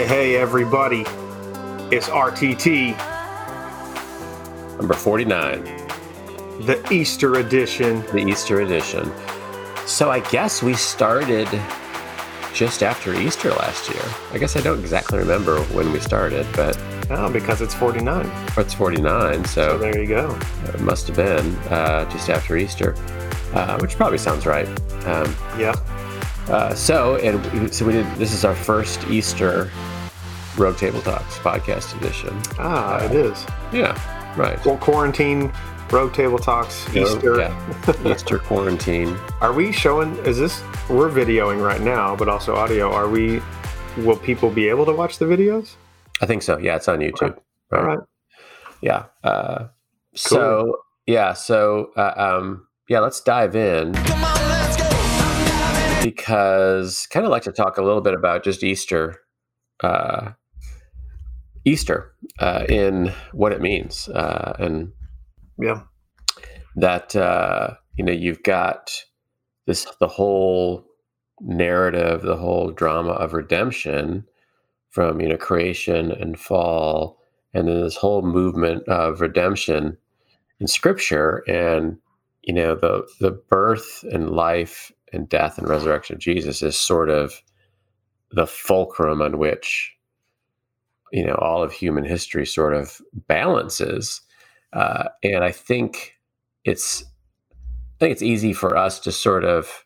Hey, hey, everybody. It's RTT, Number 49, the Easter edition. the Easter edition. So I guess we started just after Easter last year. I guess I don't exactly remember when we started, but Oh, because it's 49. it's 49, So so there you go. it must have been uh, just after Easter, uh, which probably sounds right. Um, Yep. uh, so, and so we did, this is our first Easter Rogue Table Talks podcast edition. Ah, it is. Yeah, right. Well, quarantine, Rogue Table Talks, Easter. Yeah, Easter quarantine. Are we showing, is this, we're videoing right now, but also audio. Are we, will people be able to watch the videos? I think so. Yeah, it's on YouTube. All right. Yeah. Uh, So yeah. So uh, um, yeah, let's dive in because kind of like to talk a little bit about just Easter, uh, Easter uh, in what it means, uh, and Yeah. that uh, you know you've got this the whole narrative, the whole drama of redemption from you know creation and fall, and then this whole movement of redemption in Scripture, and you know the the birth and life and death and resurrection of Jesus is sort of the fulcrum on which you know all of human history sort of balances uh, and I think it's I think it's easy for us to sort of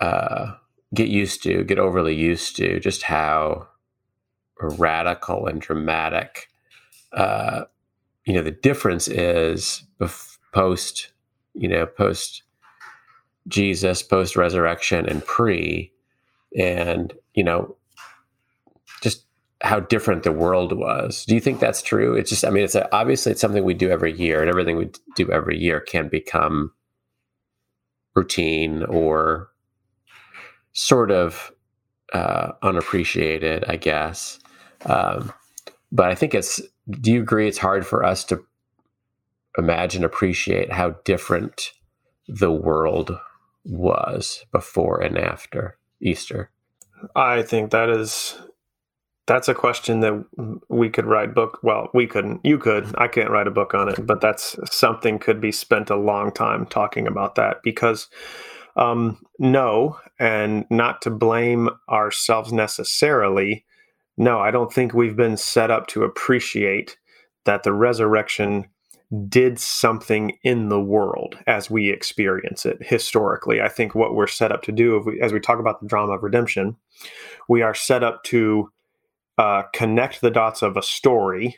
uh, get used to, get overly used to just how radical and dramatic uh, you know the difference is bef- post you know post Jesus, post resurrection, and pre, and you know how different the world was. Do you think that's true? It's just, I mean, it's a, obviously it's something we do every year, and everything we do every year can become routine or sort of uh, unappreciated, I guess. Um, but I think it's. Do you agree? It's hard for us to imagine, appreciate how different the world was before and after Easter. I think that is that's a question that we could write book well we couldn't you could i can't write a book on it but that's something could be spent a long time talking about that because um, no and not to blame ourselves necessarily no i don't think we've been set up to appreciate that the resurrection did something in the world as we experience it historically. I think what we're set up to do, we, as we talk about the drama of redemption, we are set up to uh, connect the dots of a story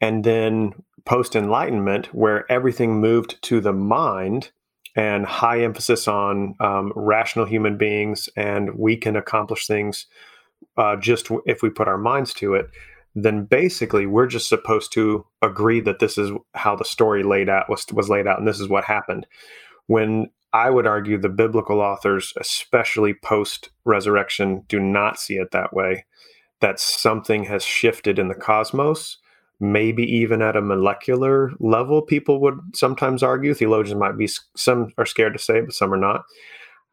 and then post enlightenment, where everything moved to the mind and high emphasis on um, rational human beings and we can accomplish things uh, just w- if we put our minds to it then basically we're just supposed to agree that this is how the story laid out was, was laid out and this is what happened. When i would argue the biblical authors especially post resurrection do not see it that way that something has shifted in the cosmos maybe even at a molecular level people would sometimes argue theologians might be some are scared to say it, but some are not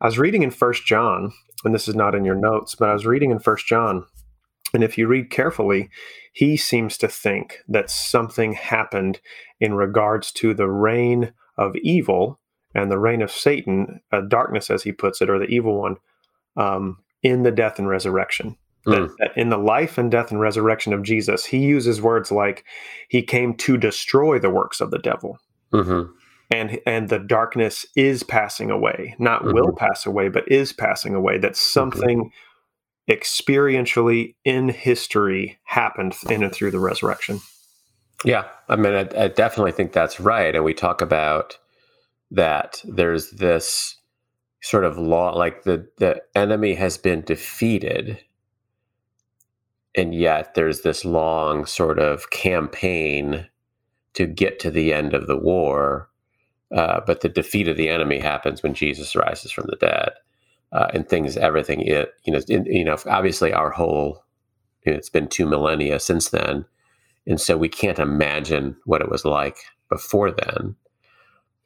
i was reading in first john and this is not in your notes but i was reading in first john and if you read carefully, he seems to think that something happened in regards to the reign of evil and the reign of Satan, uh, darkness, as he puts it, or the evil one, um, in the death and resurrection. That, Mm. that in the life and death and resurrection of Jesus, he uses words like he came to destroy the works of the devil. hmm And, and the darkness is passing away, not will pass away, but is passing away. That something experientially in history happened in and through the resurrection. Yeah, I mean, I, I definitely think that's right. And we talk about that there's this sort of law, like the the enemy has been defeated, and yet there's this long sort of campaign to get to the end of the war. Uh, but the defeat of the enemy happens when Jesus rises from the dead, uh, and things, everything, it you know, in, you know, obviously our whole, you know, it's been two millennia since then and so we can't imagine what it was like before then,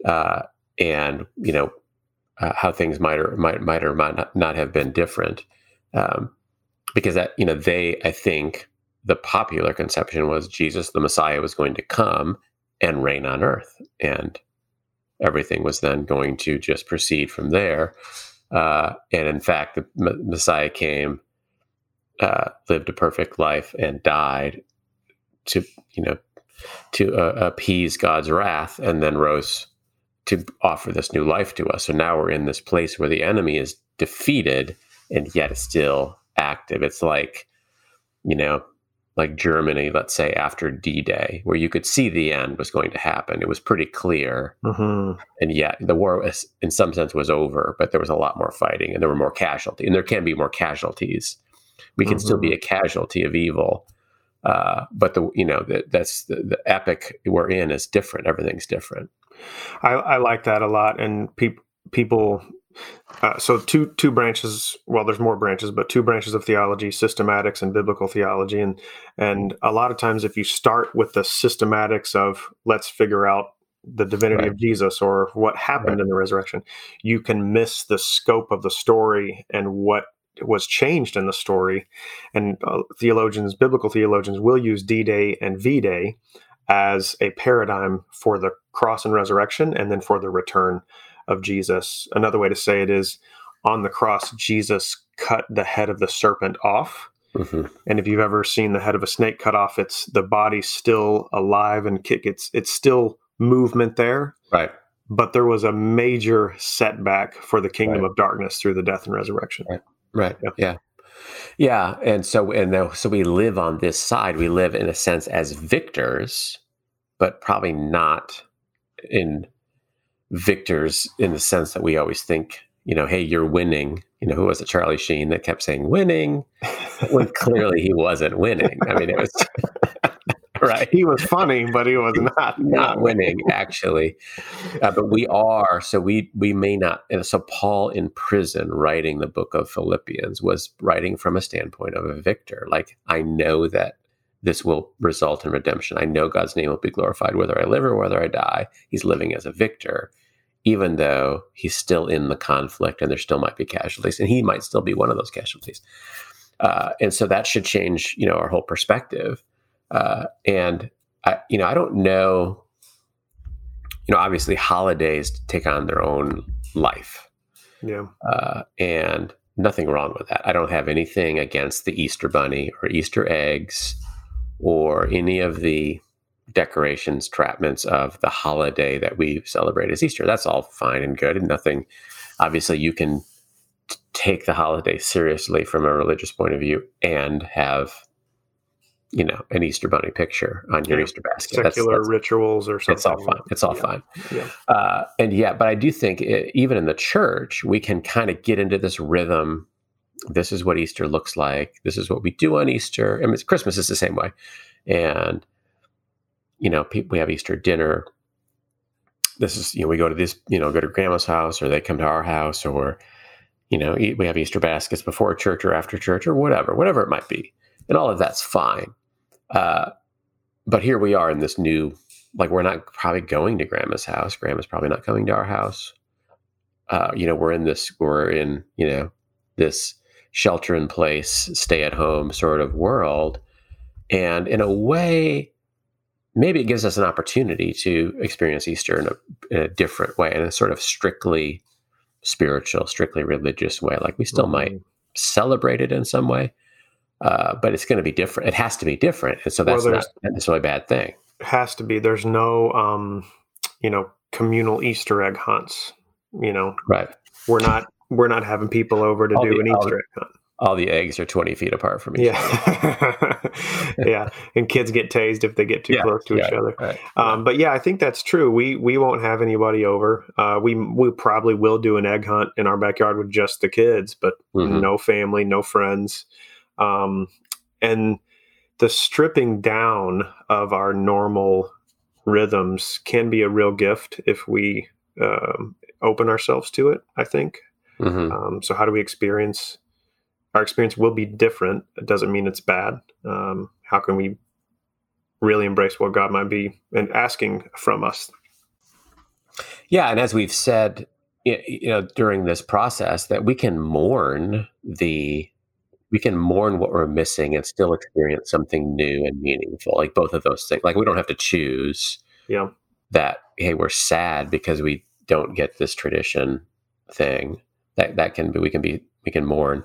uh, and you know uh, how things might or might might or might not, not have been different. Um, because that you know they I think the popular conception was Jesus the Messiah was going to come and reign on earth and everything was then going to just proceed from there uh, and in fact the M- Messiah came uh, lived a perfect life and died to you know to uh, appease God's wrath and then rose to offer this new life to us. So now we're in this place where the enemy is defeated and yet still active. It's like, you know, like Germany, let's say after D Day, where you could see the end was going to happen. It was pretty clear. Mm-hmm. And yet the war, was, in some sense, was over, but there was a lot more fighting and there were more casualties. And there can be more casualties. We can mm-hmm. still be mm-hmm. a casualty of evil uh, but the you know the, that's the, the, epic we're in is different. Everything's different. I, I like that a lot, and people people. Uh, so two two branches. Well, there's more branches, but two branches of theology: systematics and biblical theology. And and a lot of times, if you start with the systematics of let's figure out the divinity right. of Jesus or what happened right. in the resurrection, you can miss the scope of the story and what was changed in the story. And uh, theologians, biblical theologians, will use D Day and V Day as a paradigm for the cross and resurrection and then for the return of Jesus. Another way to say it is on the cross, Jesus cut the head of the serpent off. Mm-hmm. And if you've ever seen the head of a snake cut off, it's the body still alive and kick. It's it's still movement there, right? But there was a major setback for the kingdom right. of darkness through the death and resurrection. Right. Right. Yeah. yeah. Yeah, and so and so we live on this side. We live in a sense as victors, but probably not in victors in the sense that we always think. You know, hey, you're winning. You know, who was it? Charlie Sheen that kept saying winning, when clearly he wasn't winning. I mean, it was right. He was funny, but he was not not winning actually. Uh, but we are so we we may not. And so Paul in prison writing the book of Philippians was writing from a standpoint of a victor. Like I know that this will result in redemption. I know God's name will be glorified whether I live or whether I die. He's living as a victor even though he's still in the conflict and there still might be casualties, and he might still be one of those casualties. Uh, and so that should change, you know, our whole perspective. Uh, and I, you know, I don't know. You know, obviously, holidays take on their own life. Yeah. Uh, and nothing wrong with that. I don't have anything against the Easter Bunny or Easter eggs or any of the decorations, trapments of the holiday that we celebrate as Easter. That's all fine and good, and nothing. Obviously, you can t- take the holiday seriously from a religious point of view and have you know an Easter bunny picture on your yeah. Easter basket. Secular that's, that's, rituals or something. It's all fine. It's all yeah. fine. Yeah. Uh, and yeah, but I do think it, even in the church, we can kind of get into this rhythm. This is what Easter looks like. This is what we do on Easter. I mean, Christmas is the same way, and you know, we have Easter dinner. This is you know we go to this you know go to grandma's house or they come to our house or you know we have Easter baskets before church or after church or whatever whatever it might be, and all of that's fine uh, but here we are in this new, like we're not probably going to grandma's house. Grandma's probably not coming to our house. Uh, you know, we're in this, we're in, you know, this shelter in place, stay at home sort of world. And in a way, maybe it gives us an opportunity to experience Easter in a, in a different way, in a sort of strictly spiritual, strictly religious way. Like we still mm-hmm. might celebrate it in some way, uh, but it's going to be different. It has to be different, and so that's well, not necessarily a bad thing. Has to be. There's no, um, you know, communal Easter egg hunts. You know, right? We're not we're not having people over to all do the, an Easter egg hunt. All the eggs are 20 feet apart from each yeah. other. yeah. And kids get tased if they get too yeah, close to yeah, each other. Right. Um, but yeah, I think that's true. We we won't have anybody over. Uh, we we probably will do an egg hunt in our backyard with just the kids, but mm-hmm. no family, no friends. Um, and the stripping down of our normal rhythms can be a real gift if we um, open ourselves to it, I think. Mm-hmm. Um, so, how do we experience? Our experience will be different. It doesn't mean it's bad. Um, how can we really embrace what God might be and asking from us? Yeah, and as we've said, you know, during this process, that we can mourn the we can mourn what we're missing and still experience something new and meaningful. Like both of those things. Like we don't have to choose. Yeah. That hey, we're sad because we don't get this tradition thing. That that can be we can be we can mourn,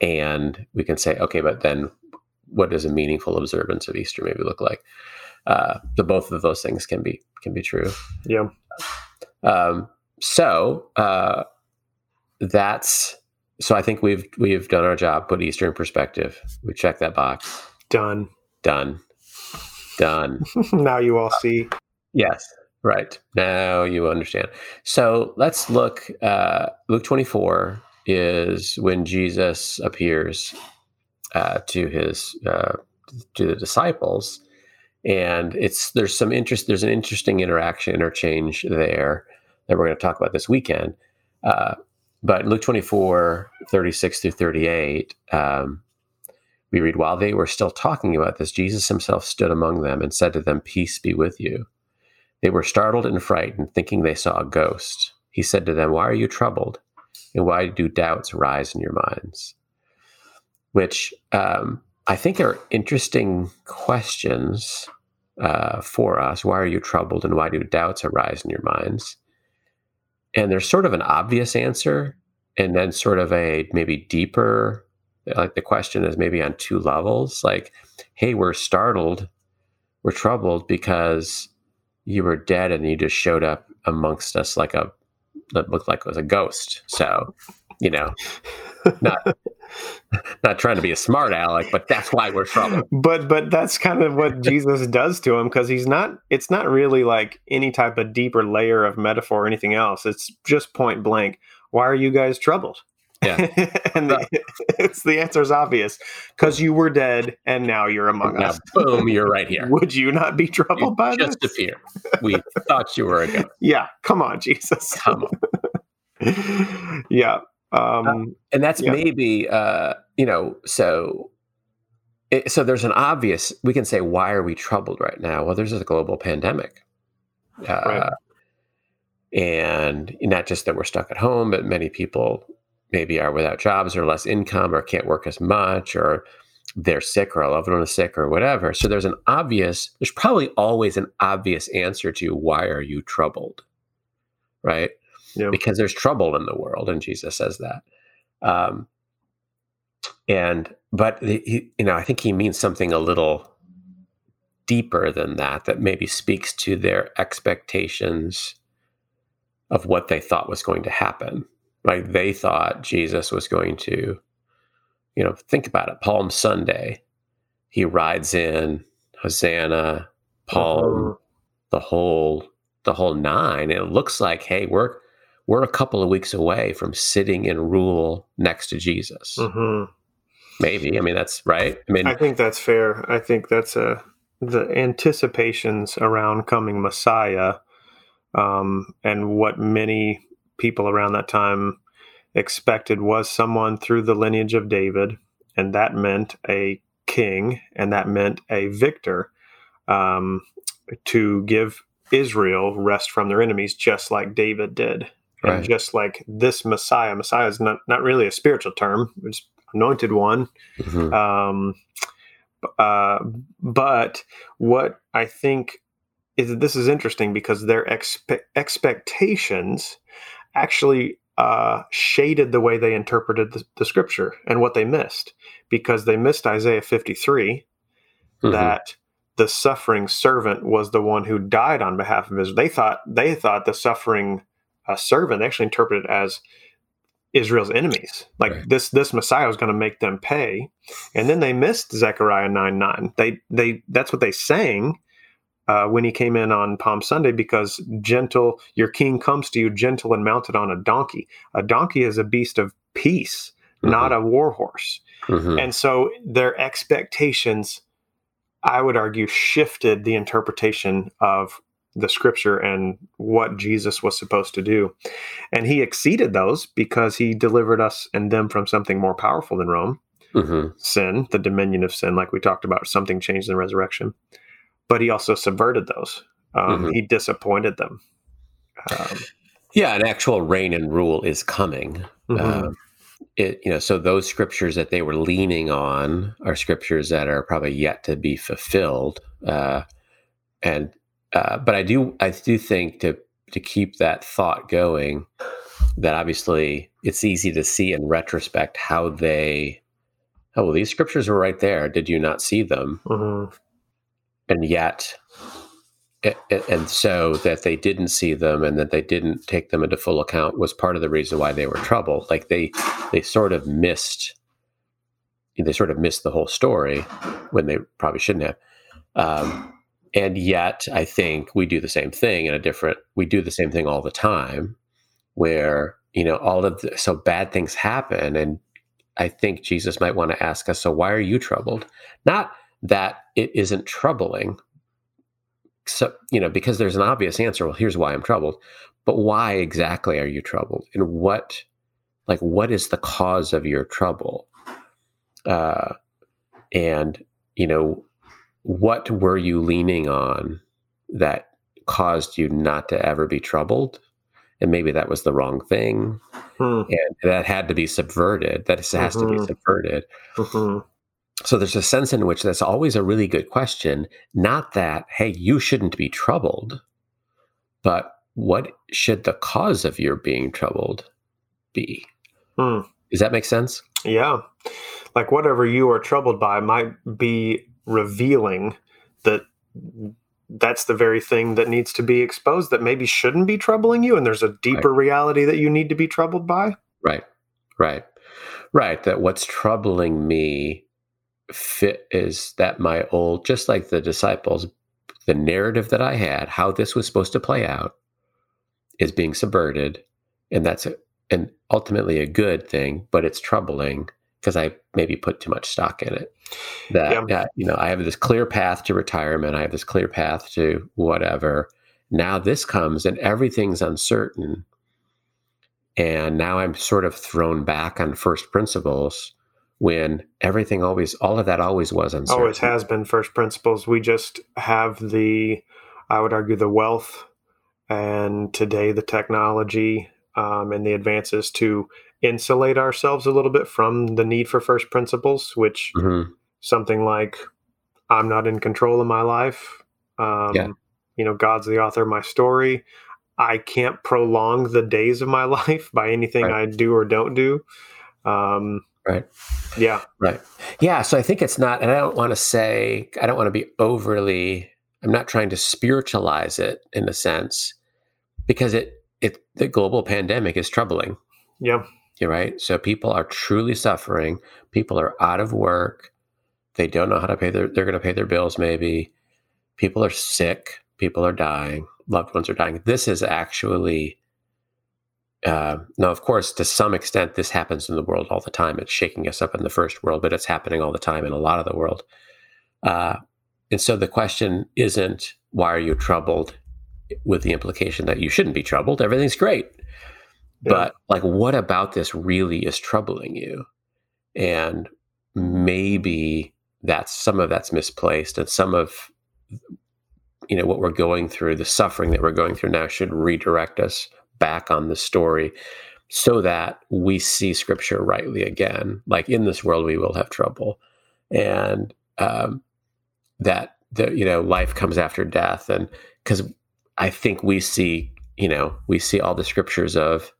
and we can say okay, but then what does a meaningful observance of Easter maybe look like? Uh, the both of those things can be can be true. Yeah. Um, so uh, that's so. I think we've we've done our job. Put Easter in perspective. We check that box. Done. Done. Done. now you all see. Yes. Right. Now you understand. So let's look. Uh, Luke 24 is when Jesus appears uh, to his uh, to the disciples, and it's there's some interest. There's an interesting interaction interchange there that we're going to talk about this weekend. Uh, but Luke 24, 36 through 38, um, we read, While they were still talking about this, Jesus himself stood among them and said to them, Peace be with you. They were startled and frightened, thinking they saw a ghost. He said to them, Why are you troubled? And why do doubts rise in your minds? Which um, I think are interesting questions uh, for us. Why are you troubled? And why do doubts arise in your minds? And there's sort of an obvious answer, and then sort of a maybe deeper, like the question is maybe on two levels. Like, hey, we're startled, we're troubled because you were dead and you just showed up amongst us like a that looked like it was a ghost. So, you know, not not trying to be a smart aleck, but that's why we're troubled. But but that's kind of what Jesus does to him because he's not. It's not really like any type of deeper layer of metaphor or anything else. It's just point blank. Why are you guys troubled? Yeah, and the, it's the answer is obvious because you were dead and now you're among now, us. boom, you're right here. Would you not be troubled You by just this? appeared. We thought you were a ghost. Yeah, come on, Jesus. Come on. yeah. Um, and that's Yeah. maybe uh, you know so it, so there's an obvious we can say why are we troubled right now well there's a global pandemic uh, Right. and not just that we're stuck at home but many people maybe are without jobs or less income or can't work as much or they're sick or a loved one is sick or whatever. So there's an obvious there's probably always an obvious answer to why are you troubled right? Yeah. because there's trouble in the world and jesus says that. Um, and but he, you know i think he means something a little deeper than that that maybe speaks to their expectations of what they thought was going to happen like they thought jesus was going to you know think about it palm sunday he rides in hosanna palm Mhm. the whole the whole nine and it looks like hey we're we're a couple of weeks away from sitting in rule next to jesus Mhm. maybe i mean that's right i mean I think that's fair. I think that's a the anticipations around coming Messiah, um, and what many people around that time expected was someone through the lineage of David, and that meant a king, and that meant a victor, um, to give Israel rest from their enemies, just like David did, and just like this Messiah. Messiah is not not really a spiritual term; it's anointed one. mhm, Um, uh, but what I think is that this is interesting because their expe- expectations actually uh, shaded the way they interpreted the, the scripture and what they missed because they missed Isaiah 53 mhm. that the suffering servant was the one who died on behalf of Israel. They thought they thought the suffering uh, servant they actually interpreted as Israel's enemies. Like Right. this this Messiah was going to make them pay, and then they missed Zechariah nine nine. They they that's what they sang. Uh, when he came in on Palm Sunday, because gentle, your king comes to you, gentle and mounted on a donkey. A donkey is a beast of peace, not a war horse. Mhm. And so their expectations, I would argue, shifted the interpretation of the scripture and what Jesus was supposed to do. And he exceeded those because he delivered us and them from something more powerful than Rome Mhm. sin, the dominion of sin, like we talked about, something changed in the resurrection. But he also subverted those. Um, Mhm. He disappointed them. Um, yeah an actual reign and rule is coming mhm. Uh, it you know so those scriptures that they were leaning on are scriptures that are probably yet to be fulfilled uh, and uh, but i do i do think to to keep that thought going that obviously it's easy to see in retrospect how they oh well these scriptures were right there did you not see them Mhm. And yet and so that they didn't see them and that they didn't take them into full account was part of the reason why they were troubled like they they sort of missed they sort of missed the whole story when they probably shouldn't have. Um, and yet i think we do the same thing in a different we do the same thing all the time where you know all of the so bad things happen and i think jesus might want to ask us so why are you troubled? Not that it isn't troubling. So you know because there's an obvious answer well here's why i'm troubled. But why exactly are you troubled? And what like what is the cause of your trouble? Uh and you know what were you leaning on that caused you not to ever be troubled? And maybe that was the wrong thing. Hmm. and that had to be subverted. That has to be Mhm. subverted. Mhm. So there's a sense in which that's always a really good question. Not that, hey, you shouldn't be troubled, but what should the cause of your being troubled be? Hmm. Does that make sense? Yeah. Like whatever you are troubled by might be revealing that that's the very thing that needs to be exposed that maybe shouldn't be troubling you. And there's a deeper reality that you need to be troubled by. Right, right, right. That what's troubling me fit is that my old, just like the disciples, the narrative that I had, how this was supposed to play out, is being subverted, and that's a, and ultimately a good thing, but it's troubling because I maybe put too much stock in it. That Yeah. that, you know, I have this clear path to retirement. I have this clear path to whatever. Now this comes and everything's uncertain. And now I'm sort of thrown back on first principles when everything always, all of that always was uncertain. Always has been first principles. We just have the, I would argue, the wealth and today the technology um, and the advances to insulate ourselves a little bit from the need for first principles, which Mhm. something like I'm not in control of my life. Um, Yeah. You know, God's the author of my story. I can't prolong the days of my life by anything Right. I do or don't do. Um, Right. yeah. Right. Yeah. So I think it's not, and I don't want to say, I don't want to be overly, I'm not trying to spiritualize it in a sense because it, it, the global pandemic is troubling. Yeah. You're right. So people are truly suffering. People are out of work. They don't know how to pay their, they're going to pay their bills maybe. People are sick. People are dying. Loved ones are dying. This is actually, uh, now, of course, to some extent, this happens in the world all the time. It's shaking us up in the first world, but it's happening all the time in a lot of the world. Uh, and so the question isn't, why are you troubled? With the implication that you shouldn't be troubled. Everything's great. Yeah. But like, what about this really is troubling you? And maybe that's some of that's misplaced, and some of you know what we're going through, the suffering that we're going through now, should redirect us back on the story, so that we see Scripture rightly again. Like in this world, we will have trouble, and um, that the you know life comes after death, and because I think we see you know we see all the scriptures of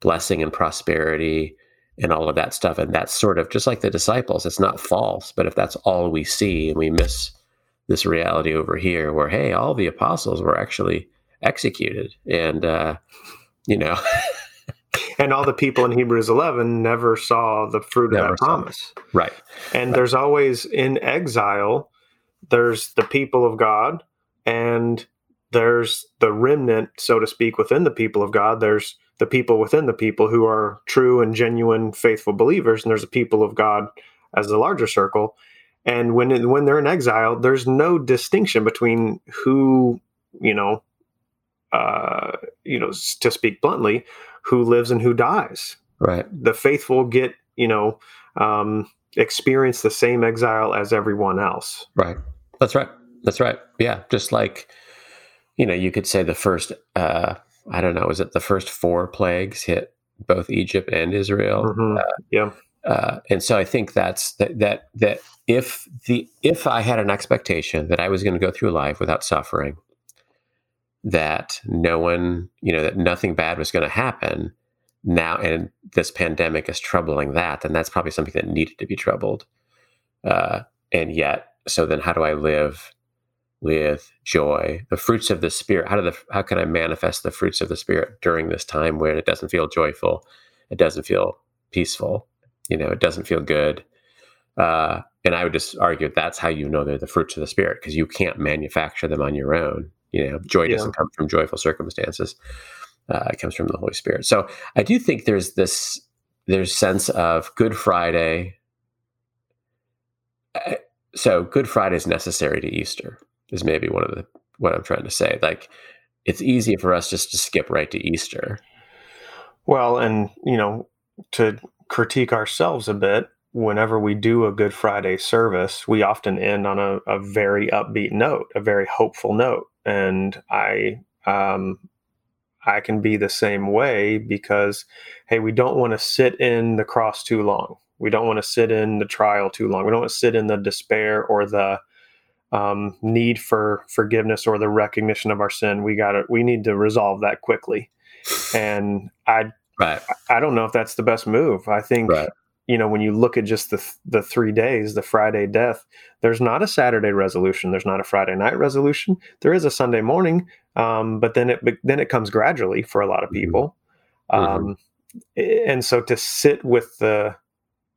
blessing and prosperity and all of that stuff. And that's sort of just like the disciples. It's not false, but if that's all we see and we miss this reality over here where, hey, all the apostles were actually executed. And, uh, you know, And all the people in Hebrews 11 never saw the fruit Never of that saw it. promise. right. And Right. there's always in exile, there's the people of God, and there's the remnant, so to speak, within the people of God. There's the people within the people who are true and genuine, faithful believers, and there's the people of God as the larger circle. And when when they're in exile, there's no distinction between who you know, uh, you know, to speak bluntly, who lives and who dies Right. the faithful get you know um, experience the same exile as everyone else Right. That's right. That's right. Yeah. Just like, you know, you could say the first, uh, I don't know, is it the first four plagues hit both Egypt and Israel. Mhm. Uh, Yeah. uh, and so I think that's that that that if the if I had an expectation that I was going to go through life without suffering, that no one, you know, that nothing bad was going to happen now, and this pandemic is troubling that, then that's probably something that needed to be troubled. Uh, and yet, so then, how do I live with joy, the fruits of the spirit? How do the how can I manifest the fruits of the spirit during this time when it doesn't feel joyful, it doesn't feel peaceful, you know, it doesn't feel good. Uh, and I would just argue that's how you know they're the fruits of the spirit because you can't manufacture them on your own. You know, joy Yeah. doesn't come from joyful circumstances; uh, it comes from the Holy Spirit. So I do think there's this there's sense of Good Friday. Uh, So Good Friday is necessary to Easter. Is maybe one of the what I'm trying to say. Like it's easy for us just to skip right to Easter. Well, and you know, to critique ourselves a bit, whenever we do a Good Friday service, we often end on a, a very upbeat note, a very hopeful note. And I um I can be the same way because hey, we don't want to sit in the cross too long. We don't want to sit in the trial too long. We don't want to sit in the despair or the um, need for forgiveness or the recognition of our sin. We got to we need to resolve that quickly. And I Right. I don't know if that's the best move. I think Right. You know when you look at just the th- the three days, the Friday death, there's not a Saturday resolution. There's not a Friday night resolution. There is a Sunday morning, um, but then it then it comes gradually for a lot of Mhm. people. Um, and so to sit with the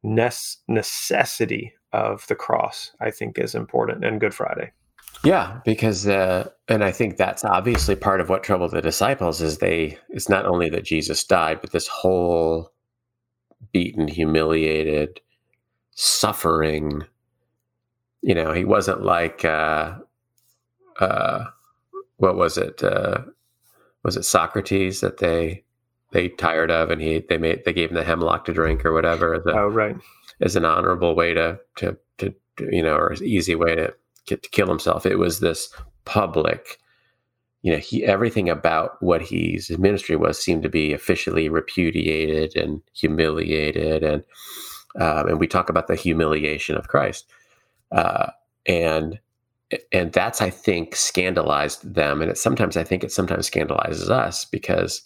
nece- necessity of the cross, I think, is important and Good Friday. Yeah, because uh, and I think that's obviously part of what troubled the disciples is they it's not only that Jesus died, but this whole beaten, humiliated, suffering. You know, he wasn't like uh, uh, what was it? Uh, was it Socrates that they they tired of, and he they made they gave him the hemlock to drink or whatever a, Oh, right. as an honorable way to, to to you know or an easy way to get to kill himself. It was this public, you know, he everything about what he's his ministry was seemed to be officially repudiated and humiliated, and um, and we talk about the humiliation of Christ, uh, and and that's I think scandalized them, and it sometimes I think it sometimes scandalizes us because,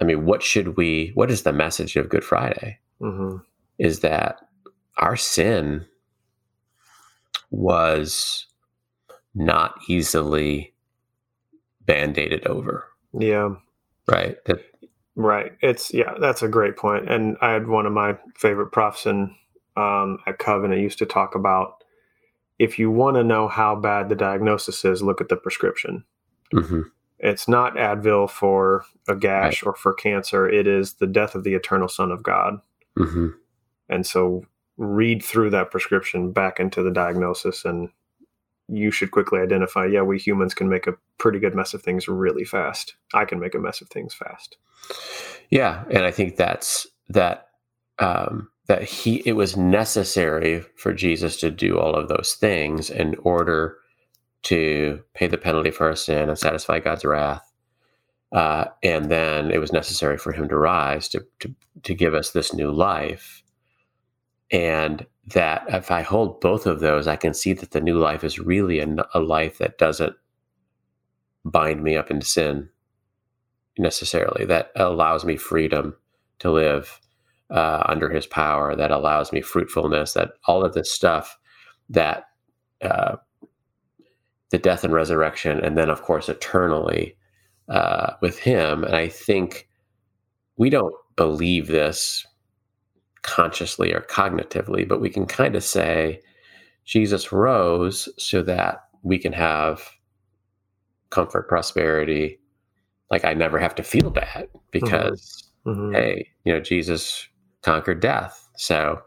I mean, what should we? What is the message of Good Friday? hmm Is that our sin was not easily band-aided over, Yeah. right? That Right. It's yeah, that's a great point. And I had one of my favorite profs in um, at Covenant used to talk about if you want to know how bad the diagnosis is, look at the prescription. mhm, It's not Advil for a gash or for cancer. It is the death of the eternal Son of God. mhm. And so read through that prescription back into the diagnosis and you should quickly identify, yeah, we humans can make a pretty good mess of things really fast. I can make a mess of things fast. Yeah, and I think that's that um, that he it was necessary for Jesus to do all of those things in order to pay the penalty for our sin and satisfy God's wrath. Uh, and then it was necessary for him to rise to, to to give us this new life. And that if I hold both of those, I can see that the new life is really a, a life that doesn't bind me up into sin necessarily that allows me freedom to live uh, under his power that allows me fruitfulness that all of this stuff that uh, the death and resurrection and then of course eternally uh, with him. And i think we don't believe this consciously or cognitively but we can kind of say jesus rose so that we can have comfort prosperity like I never have to feel bad because Mhm. hey, you know, Jesus conquered death. So,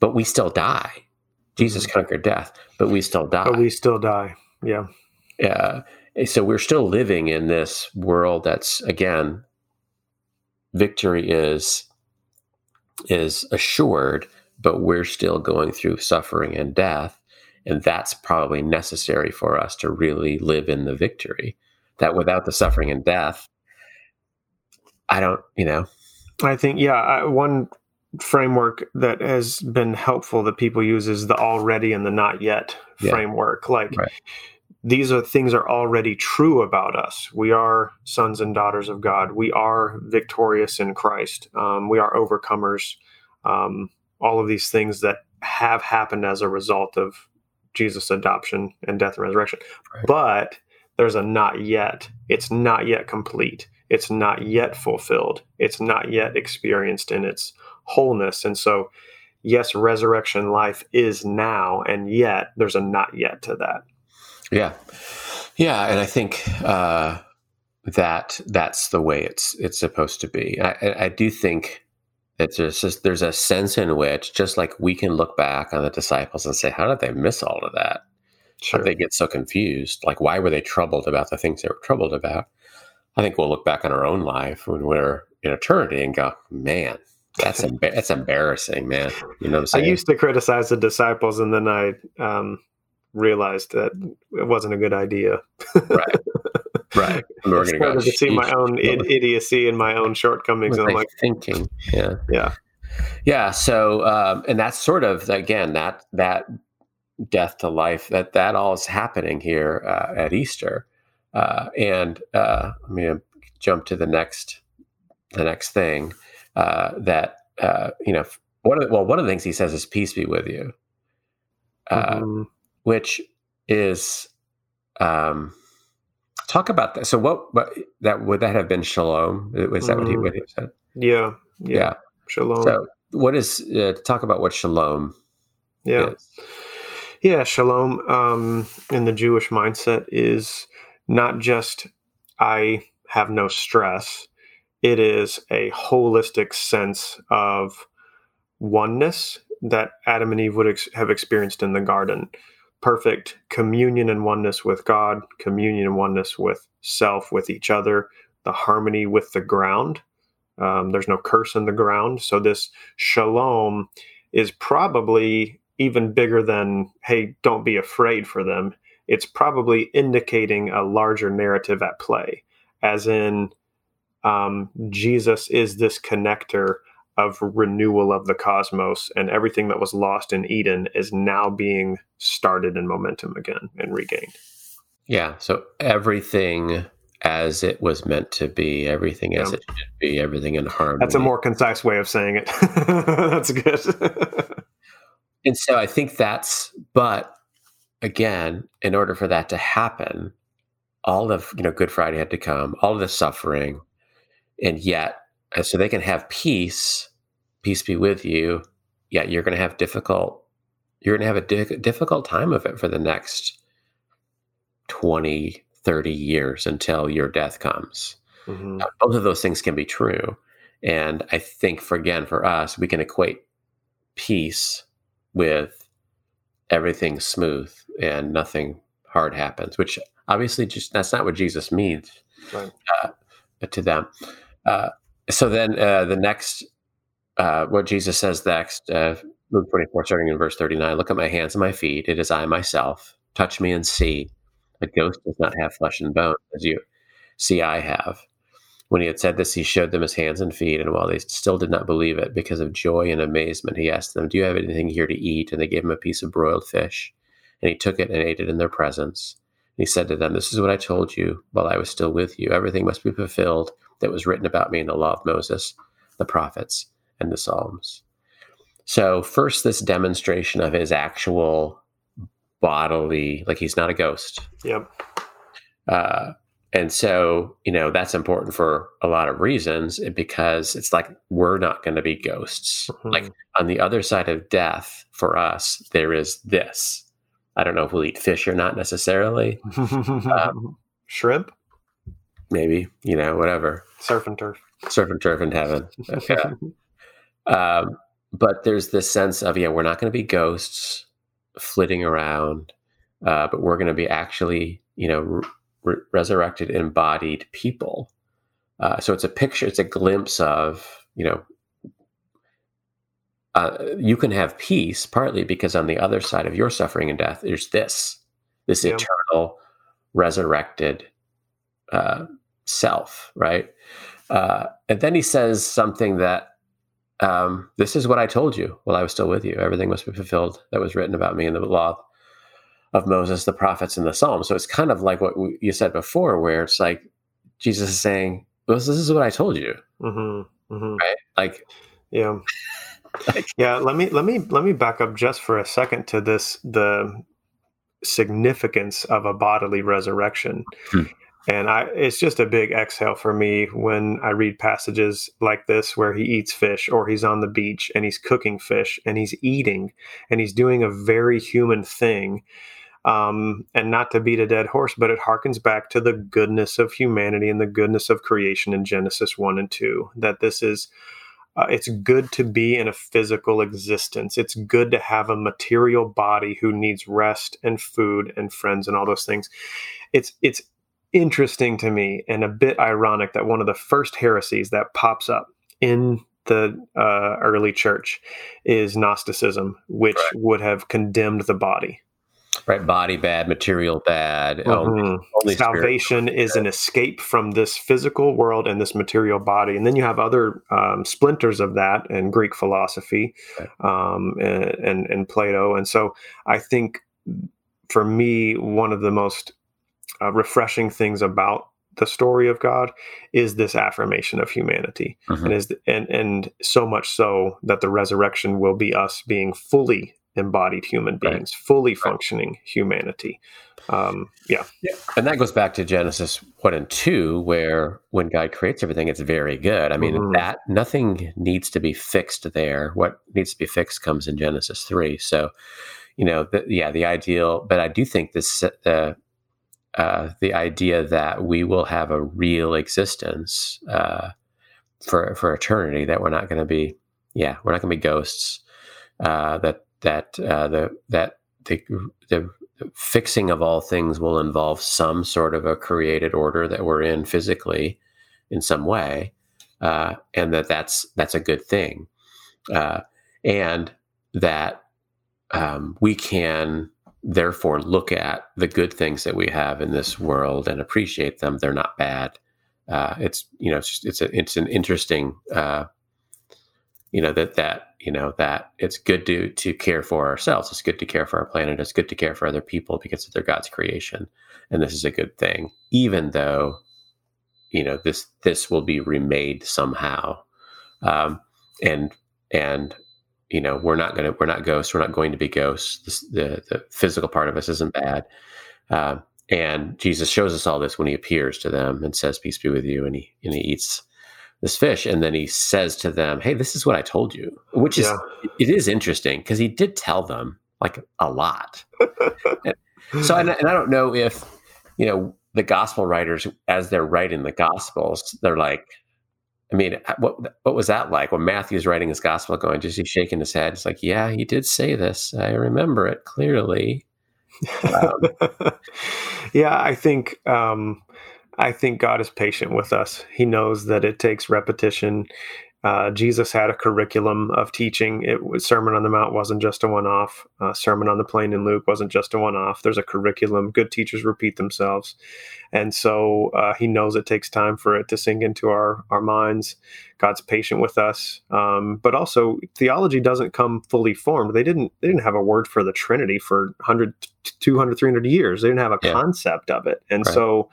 but we still die. Jesus conquered death, but we still die. But we still die. Yeah. Yeah. So we're still living in this world that's again, victory is is assured, but we're still going through suffering and death, and that's probably necessary for us to really live in the victory. That without the suffering and death, I don't, you know, I think, yeah, I, one framework that has been helpful that people use is the already and the not yet yeah. framework. Like, right. These are things are already true about us. We are sons and daughters of God. We are victorious in Christ. Um, we are overcomers. Um, all of these things that have happened as a result of Jesus' adoption and death and resurrection. Right. But there's a not yet. It's not yet complete. It's not yet fulfilled. It's not yet experienced in its wholeness. And so, yes, resurrection life is now, and yet there's a not yet to that. Yeah. Yeah. And I think, uh, that that's the way it's it's supposed to be. I, I do think it's just there's a sense in which just like we can look back on the disciples and say how did they miss all of that sure. how did they get so confused like why were they troubled about the things they were troubled about i think we'll look back on our own life when we're in eternity and go man that's emba- that's embarrassing man you know i used to criticize the disciples and then i um, realized that it wasn't a good idea right Right. we're going to go to see my own idiocy and my own shortcomings. And I'm like thinking, yeah, yeah, yeah. So, um, and that's sort of again that that death to life that that all is happening here uh, at Easter. Uh, and uh, I'm going to jump to the next the next thing uh, that uh, you know. One of the, well, one of the things he says is "Peace be with you," uh, mm-hmm. Which is um, Talk about that. So, what, what that would that have been shalom? Was that mm. what, he, what he said? Yeah, yeah, yeah. Shalom. So, what is uh, talk about what shalom? Yeah, is. yeah. Shalom um, in the Jewish mindset is not just I have no stress. It is a holistic sense of oneness that Adam and Eve would ex- have experienced in the garden perfect communion and oneness with God, communion and oneness with self, with each other, the harmony with the ground. Um, there's no curse in the ground. So, this shalom is probably even bigger than, hey, don't be afraid for them. It's probably indicating a larger narrative at play, as in, um, Jesus is this connector of renewal of the cosmos and everything that was lost in Eden is now being started in momentum again and regained. Yeah. So everything as it was meant to be, everything yeah. as it should be, everything in harmony. That's a more concise way of saying it. that's good. and so I think that's, but again, in order for that to happen, all of, you know, Good Friday had to come, all of the suffering, and yet and so they can have peace, peace be with you. Yet you're going to have difficult, you're going to have a di- difficult time of it for the next 20, 30 years until your death comes. Mm-hmm. Both of those things can be true. And I think for again, for us, we can equate peace with everything smooth and nothing hard happens, which obviously just that's not what Jesus means right. uh, to them. Uh, so then uh, the next, uh, what Jesus says next, uh, Luke 24, starting in verse 39 Look at my hands and my feet. It is I myself. Touch me and see. A ghost does not have flesh and bone, as you see I have. When he had said this, he showed them his hands and feet. And while they still did not believe it, because of joy and amazement, he asked them, Do you have anything here to eat? And they gave him a piece of broiled fish. And he took it and ate it in their presence. And he said to them, This is what I told you while I was still with you. Everything must be fulfilled that was written about me in the law of Moses, the prophets, and the Psalms. So, first, this demonstration of his actual bodily, like he's not a ghost. Yep. Uh, and so, you know, that's important for a lot of reasons because it's like we're not going to be ghosts. Mm-hmm. Like on the other side of death for us, there is this. I don't know if we'll eat fish or not necessarily. um, Shrimp? Maybe you know whatever. Surf and turf. Surf and turf in heaven. Okay. Um, but there's this sense of yeah we're not going to be ghosts flitting around uh, but we're going to be actually you know re- resurrected embodied people. Uh, so it's a picture it's a glimpse of you know uh, you can have peace partly because on the other side of your suffering and death there's this this yeah. eternal resurrected uh, self, right? Uh, and then he says something that um, this is what I told you while I was still with you. Everything must be fulfilled that was written about me in the law of Moses, the prophets, and the Psalms. So it's kind of like what you said before, where it's like Jesus is saying, well, "This is what I told you." Mm-hmm, mm-hmm. Right? Like, yeah, like, yeah. Let me let me let me back up just for a second to this the significance of a bodily resurrection. And I, it's just a big exhale for me when I read passages like this where he eats fish or he's on the beach and he's cooking fish and he's eating and he's doing a very human thing. Um, and not to beat a dead horse, but it harkens back to the goodness of humanity and the goodness of creation in Genesis 1 and 2. That this is, uh, it's good to be in a physical existence. It's good to have a material body who needs rest and food and friends and all those things. It's, it's, interesting to me and a bit ironic that one of the first heresies that pops up in the uh, early church is Gnosticism, which right. would have condemned the body. Right, body bad, material bad. Mm-hmm. Only, only Salvation is an escape from this physical world and this material body, and then you have other um, splinters of that in Greek philosophy right. um, and, and and Plato. And so, I think for me, one of the most uh, refreshing things about the story of God is this affirmation of humanity, mm-hmm. and is and and so much so that the resurrection will be us being fully embodied human beings, right. fully functioning right. humanity. Um, yeah. yeah, and that goes back to Genesis one and two, where when God creates everything, it's very good. I mean, mm-hmm. that nothing needs to be fixed there. What needs to be fixed comes in Genesis three. So, you know, the, yeah, the ideal. But I do think this uh, uh, the idea that we will have a real existence uh, for for eternity. That we're not going to be, yeah, we're not going to be ghosts. Uh, that that uh, the that the the fixing of all things will involve some sort of a created order that we're in physically, in some way, uh, and that that's that's a good thing, and that um, we can therefore look at the good things that we have in this world and appreciate them. They're not bad. Uh, it's you know it's just, it's a, it's an interesting uh, you know that that you know that it's good to to care for ourselves. It's good to care for our planet. It's good to care for other people because they're God's creation, and this is a good thing. Even though you know this this will be remade somehow, um, and and you know we're not going to we're not ghosts we're not going to be ghosts. The the physical part of us isn't bad. Uh, and jesus shows us all this when he appears to them and says peace be with you and he and he eats this fish. And then he says to them hey this is what i told you which is yeah. it is interesting because he did tell them like a lot. So and, and i don't know if you know the gospel writers as they're writing the gospels they're like I mean, what what was that like when Matthew's writing his gospel? Going, just he's shaking his head. It's like, yeah, he did say this. I remember it clearly. Um, yeah, I think um, I think God is patient with us. He knows that it takes repetition. Uh, Jesus had a curriculum of teaching. It was Sermon on the Mount wasn't just a one-off. Uh, Sermon on the Plain in Luke wasn't just a one-off. There's a curriculum. Good teachers repeat themselves, and so uh, he knows it takes time for it to sink into our our minds. God's patient with us, um, but also theology doesn't come fully formed. They didn't they didn't have a word for the Trinity for 100, 200, 300 years. They didn't have a yeah. concept of it, and right. so.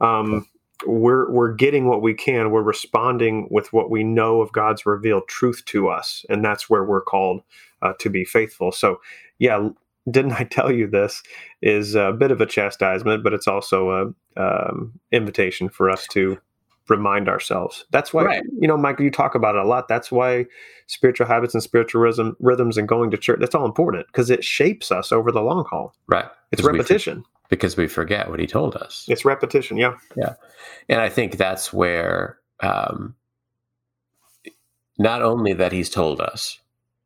Um, we're we're getting what we can. We're responding with what we know of god's revealed truth to us and that's where we're called uh, to be faithful. So yeah didn't i tell you this is a bit of a chastisement but it's also a um, invitation for us to remind ourselves. That's why right. you know michael you talk about it a lot. That's why spiritual habits and spiritual rhythm, rhythms and going to church that's all important because it shapes us over the long haul. Right. It's repetition because we forget what he told us. It's repetition, yeah. Yeah. And I think that's where um, not only that he's told us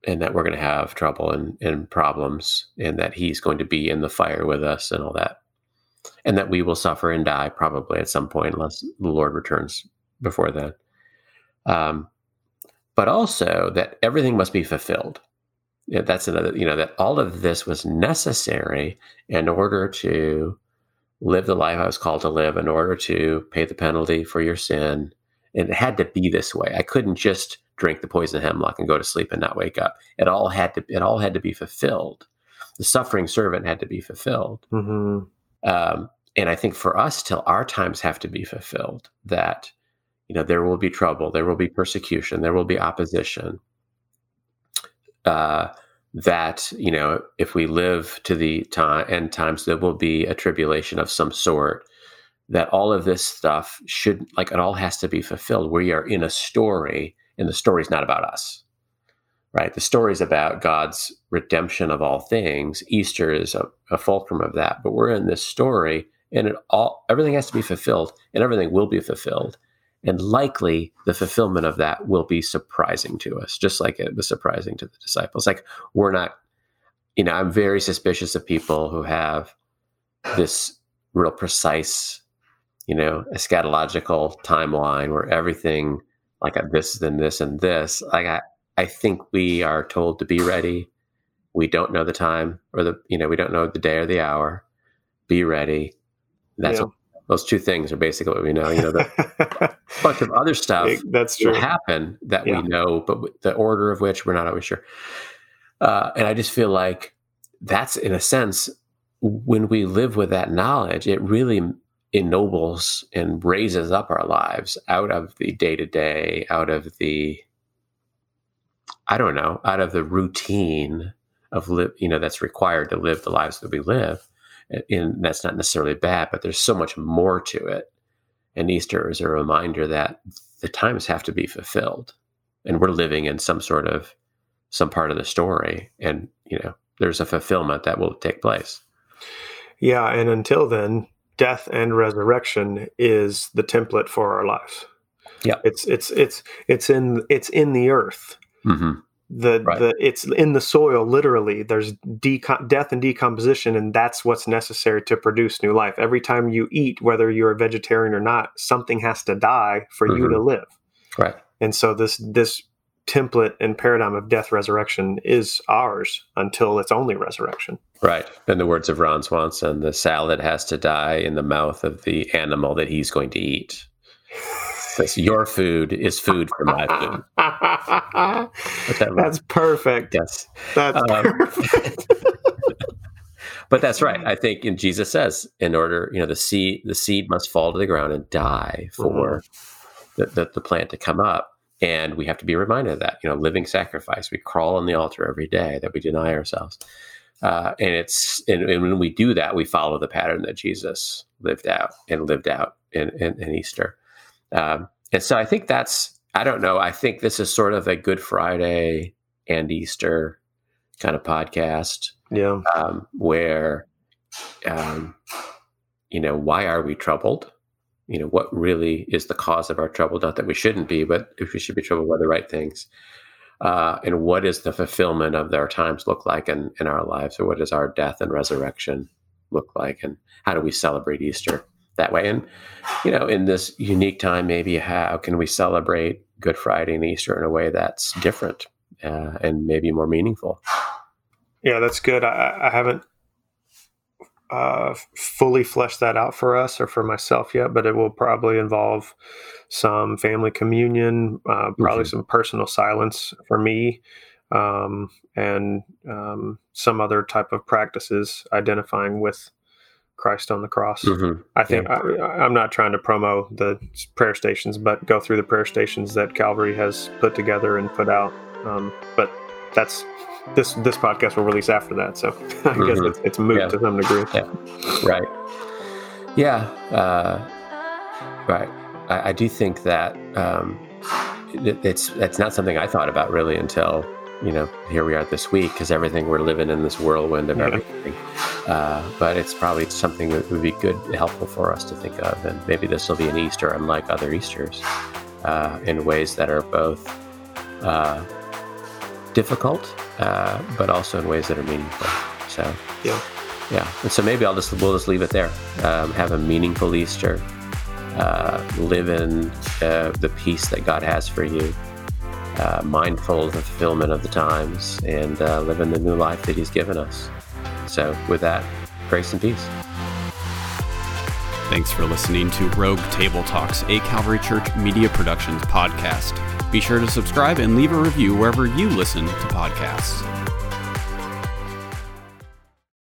and that we're going to have trouble and, and problems and that he's going to be in the fire with us and all that, and that we will suffer and die probably at some point unless the Lord returns before then. Um, but also that everything must be fulfilled yeah, that's another, you know, that all of this was necessary in order to live the life I was called to live, in order to pay the penalty for your sin And it had to be this way. I couldn't just drink the poison hemlock and go to sleep and not wake up. It all had to it all had to be fulfilled. The suffering servant had to be fulfilled. Mm-hmm. Um, and I think for us, till our times have to be fulfilled, that you know there will be trouble, there will be persecution, there will be opposition. Uh, that you know if we live to the time end times there will be a tribulation of some sort that all of this stuff should like it all has to be fulfilled. We are in a story and the story's not about us right? The story is about god's redemption of all things. Easter is a, a fulcrum of that but we're in this story and it all everything has to be fulfilled and everything will be fulfilled and likely the fulfillment of that will be surprising to us, just like it was surprising to the disciples. Like we're not, you know, I'm very suspicious of people who have this real precise, you know, eschatological timeline where everything like this, then this, and this. Like I, I think we are told to be ready. We don't know the time or the, you know, we don't know the day or the hour. Be ready. That's yeah those two things are basically what we know. You know, the bunch of other stuff that's true happen that yeah. we know, but the order of which we're not always sure. Uh, and I just feel like that's in a sense when we live with that knowledge, it really ennobles and raises up our lives out of the day to day, out of the I don't know, out of the routine of live, you know, that's required to live the lives that we live and that's not necessarily bad, but there's so much more to it. And Easter is a reminder that the times have to be fulfilled, and we're living in some sort of some part of the story, and you know there's a fulfillment that will take place. Yeah, and until then, death and resurrection is the template for our lives. Yeah, it's it's it's it's in it's in the earth. Mm-hmm the right. the it's in the soil literally there's deco- death and decomposition and that's what's necessary to produce new life every time you eat whether you're a vegetarian or not something has to die for mm-hmm. you to mm-hmm. live right and so this this template and paradigm of death resurrection is ours until it's only resurrection right in the words of ron swanson the salad has to die in the mouth of the animal that he's going to eat says your food is food for my food. That's perfect. Yes. That's um, perfect. but that's right. I think and Jesus says in order, you know, the seed the seed must fall to the ground and die for mm-hmm. the, the, the plant to come up. And we have to be reminded of that, you know, living sacrifice. We crawl on the altar every day that we deny ourselves. Uh, and it's and, and, when we do that, we follow the pattern that Jesus lived out and lived out in, in, in Easter. Um, and so I think that's, I don't know, I think this is sort of a Good Friday and Easter kind of podcast. Yeah. Um, where, um, you know, why are we troubled? You know, what really is the cause of our trouble? Not that we shouldn't be, but if we should be troubled by the right things. Uh, and what does the fulfillment of our times look like in, in our lives? Or what does our death and resurrection look like? And how do we celebrate Easter? That way. And, you know, in this unique time, maybe how can we celebrate Good Friday and Easter in a way that's different uh, and maybe more meaningful? Yeah, that's good. I, I haven't uh, fully fleshed that out for us or for myself yet, but it will probably involve some family communion, uh, probably mm-hmm. some personal silence for me, um, and um, some other type of practices identifying with Christ on the cross. Mm-hmm. I think yeah. I, am not trying to promo the prayer stations, but go through the prayer stations that Calvary has put together and put out. Um, but that's this this podcast will release after that, so I mm-hmm. guess it's, it's moot yeah. to some degree. Yeah. Right. Yeah. Uh, right. I, I, do think that um, it, it's it's not something I thought about really until you know, here we are this week because everything we're living in this whirlwind of yeah. everything. Uh, but it's probably something that would be good, helpful for us to think of. And maybe this will be an Easter unlike other Easters uh, in ways that are both uh, difficult, uh, but also in ways that are meaningful. So, yeah. Yeah. And so maybe I'll just, we'll just leave it there. Um, have a meaningful Easter. Uh, live in uh, the peace that God has for you uh, mindful of the fulfillment of the times, and uh, living the new life that He's given us. So, with that, grace and peace. Thanks for listening to Rogue Table Talks, a Calvary Church Media Productions podcast. Be sure to subscribe and leave a review wherever you listen to podcasts.